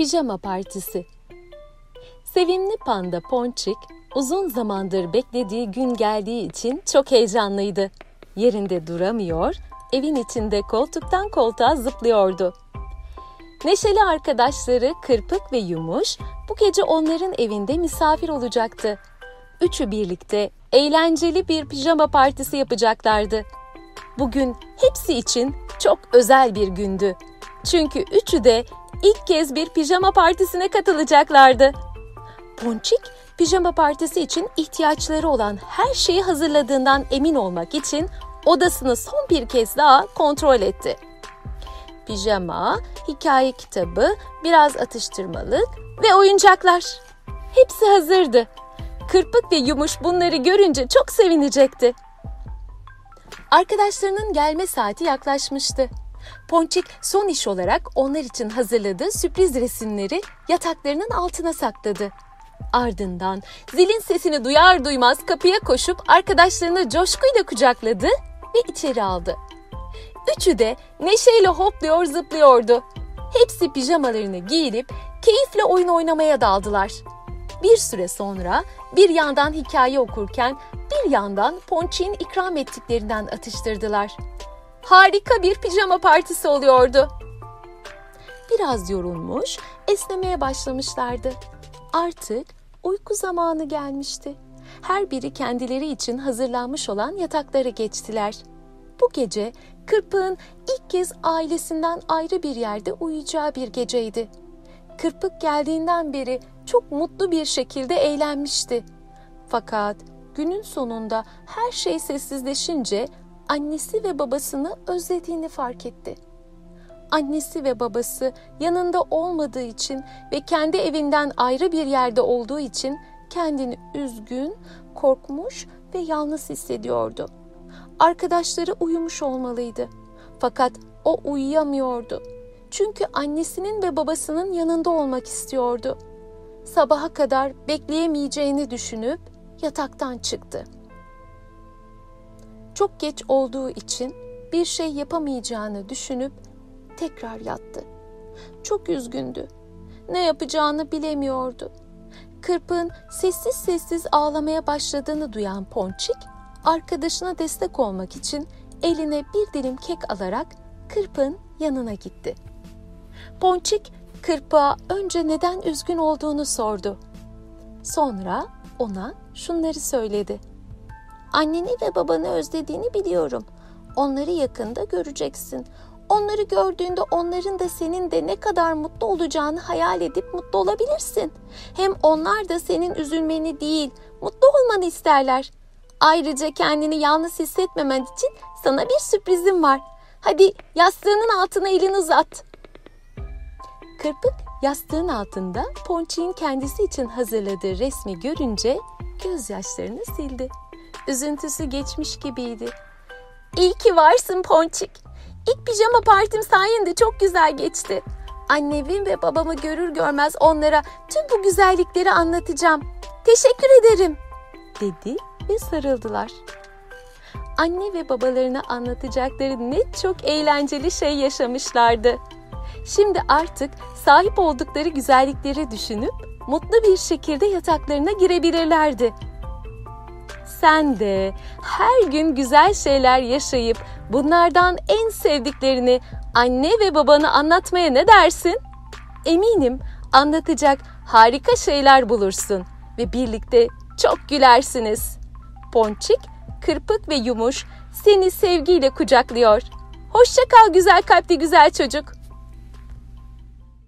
Pijama Partisi Sevimli panda Ponçik uzun zamandır beklediği gün geldiği için çok heyecanlıydı. Yerinde duramıyor, evin içinde koltuktan koltuğa zıplıyordu. Neşeli arkadaşları Kırpık ve Yumuş bu gece onların evinde misafir olacaktı. Üçü birlikte eğlenceli bir pijama partisi yapacaklardı. Bugün hepsi için çok özel bir gündü. Çünkü üçü de ilk kez bir pijama partisine katılacaklardı. Ponçik, pijama partisi için ihtiyaçları olan her şeyi hazırladığından emin olmak için odasını son bir kez daha kontrol etti. Pijama, hikaye kitabı, biraz atıştırmalık ve oyuncaklar. Hepsi hazırdı. Kırpık ve Yumuş bunları görünce çok sevinecekti. Arkadaşlarının gelme saati yaklaşmıştı. Ponçik son iş olarak onlar için hazırladığı sürpriz resimleri yataklarının altına sakladı. Ardından zilin sesini duyar duymaz kapıya koşup arkadaşlarını coşkuyla kucakladı ve içeri aldı. Üçü de neşeyle hopluyor zıplıyordu. Hepsi pijamalarını giyinip keyifle oyun oynamaya daldılar. Bir süre sonra bir yandan hikaye okurken bir yandan Ponçik'in ikram ettiklerinden atıştırdılar. Harika bir pijama partisi oluyordu. Biraz yorulmuş, esnemeye başlamışlardı. Artık uyku zamanı gelmişti. Her biri kendileri için hazırlanmış olan yataklara geçtiler. Bu gece Kırpık'ın ilk kez ailesinden ayrı bir yerde uyuyacağı bir geceydi. Kırpık geldiğinden beri çok mutlu bir şekilde eğlenmişti. Fakat günün sonunda her şey sessizleşince annesi ve babasını özlediğini fark etti. Annesi ve babası yanında olmadığı için ve kendi evinden ayrı bir yerde olduğu için kendini üzgün, korkmuş ve yalnız hissediyordu. Arkadaşları uyumuş olmalıydı. Fakat o uyuyamıyordu. Çünkü annesinin ve babasının yanında olmak istiyordu. Sabaha kadar bekleyemeyeceğini düşünüp yataktan çıktı. Çok geç olduğu için bir şey yapamayacağını düşünüp tekrar yattı. Çok üzgündü. Ne yapacağını bilemiyordu. Kırpın sessiz sessiz ağlamaya başladığını duyan Ponçik, arkadaşına destek olmak için eline bir dilim kek alarak Kırpın yanına gitti. Ponçik, Kırpığa önce neden üzgün olduğunu sordu. Sonra ona şunları söyledi. Anneni ve babanı özlediğini biliyorum. Onları yakında göreceksin. Onları gördüğünde onların da senin de ne kadar mutlu olacağını hayal edip mutlu olabilirsin. Hem onlar da senin üzülmeni değil, mutlu olmanı isterler. Ayrıca kendini yalnız hissetmemen için sana bir sürprizim var. Hadi yastığının altına elini uzat. Kırpık yastığın altında Ponçik'in kendisi için hazırladığı resmi görünce gözyaşlarını sildi. Üzüntüsü geçmiş gibiydi. İyi ki varsın Ponçik. İlk pijama partim sayende çok güzel geçti. Annemi ve babamı görür görmez onlara tüm bu güzellikleri anlatacağım. Teşekkür ederim." dedi ve sarıldılar. Anne ve babalarına anlatacakları ne çok eğlenceli şey yaşamışlardı. Şimdi artık sahip oldukları güzellikleri düşünüp mutlu bir şekilde yataklarına girebilirlerdi. Sen de her gün güzel şeyler yaşayıp bunlardan en sevdiklerini anne ve babana anlatmaya ne dersin? Eminim anlatacak harika şeyler bulursun ve birlikte çok gülersiniz. Ponçik, Kırpık ve Yumuş seni sevgiyle kucaklıyor. Hoşça kal güzel kalpli güzel çocuk.